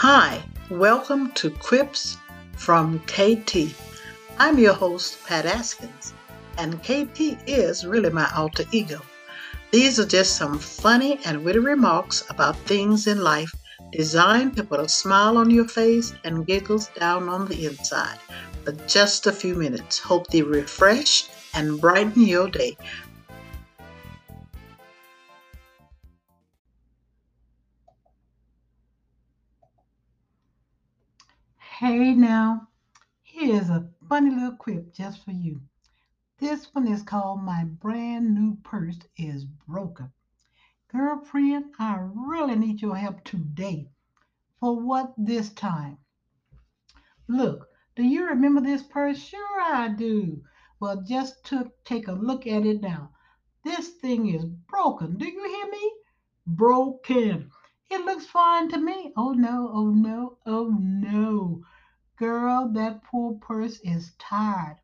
Hi, welcome to Quips from KT. I'm your host, Pat Askins, and KT is really my alter ego. These are just some funny and witty remarks about things in life designed to put a smile on your face and giggles down on the inside for just a few minutes. Hope they refresh and brighten your day. Hey now, here's a funny little quip just for you. This one is called My Brand New Purse is Broken. Girlfriend, I really need your help today. For what this time? Look, do you remember this purse? Sure I do. Well, just to take a look at it now. This thing is broken. Do you hear me? Broken. It looks fine to me. Oh no, oh no, oh no. Girl, that poor purse is tired.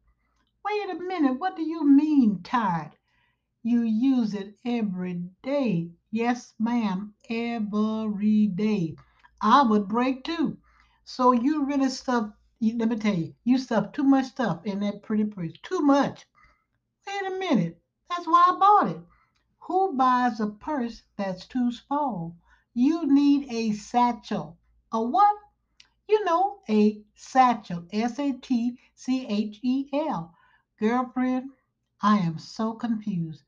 Wait a minute, what do you mean tired? You use it every day. Yes, ma'am, every day. I would break too. So you really stuff, let me tell you, you stuff too much stuff in that pretty purse. Too much. Wait a minute. That's why I bought it. Who buys a purse that's too small? You need a satchel. A what? You know, a satchel. S A T C H E L. Girlfriend, I am so confused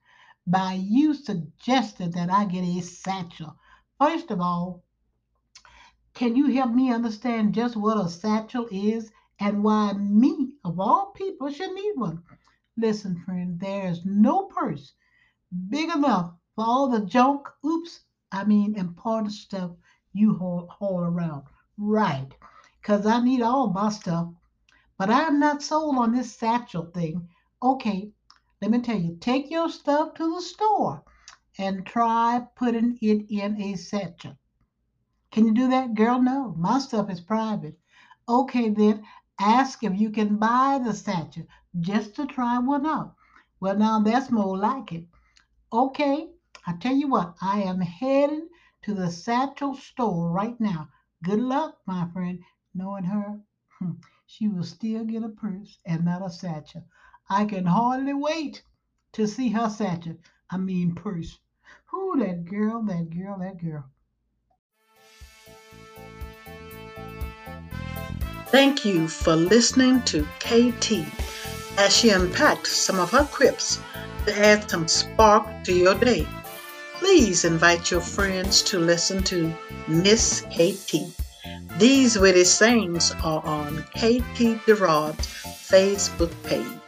by you suggested that I get a satchel. First of all, can you help me understand just what a satchel is and why me, of all people, should need one? Listen, friend, there's no purse big enough for all the junk, oops, I mean important stuff you haul around. Right, because I need all my stuff. But I'm not sold on this satchel thing. Okay, let me tell you, take your stuff to the store and try putting it in a satchel. Can you do that? Girl, no. My stuff is private. Okay, then ask if you can buy the satchel just to try one out. Well, now that's more like it. Okay, I tell you what, I am heading to the satchel store right now. Good luck, my friend. Knowing her, hmm, she will still get a purse and not a satchel. I can hardly wait to see her satchel. I mean purse. Who that girl, that girl, that girl. Thank you for listening to KT as she unpacked some of her quips to add some spark to your day. Please invite your friends to listen to Miss KT. These witty sayings are on KT Gerard's Facebook page.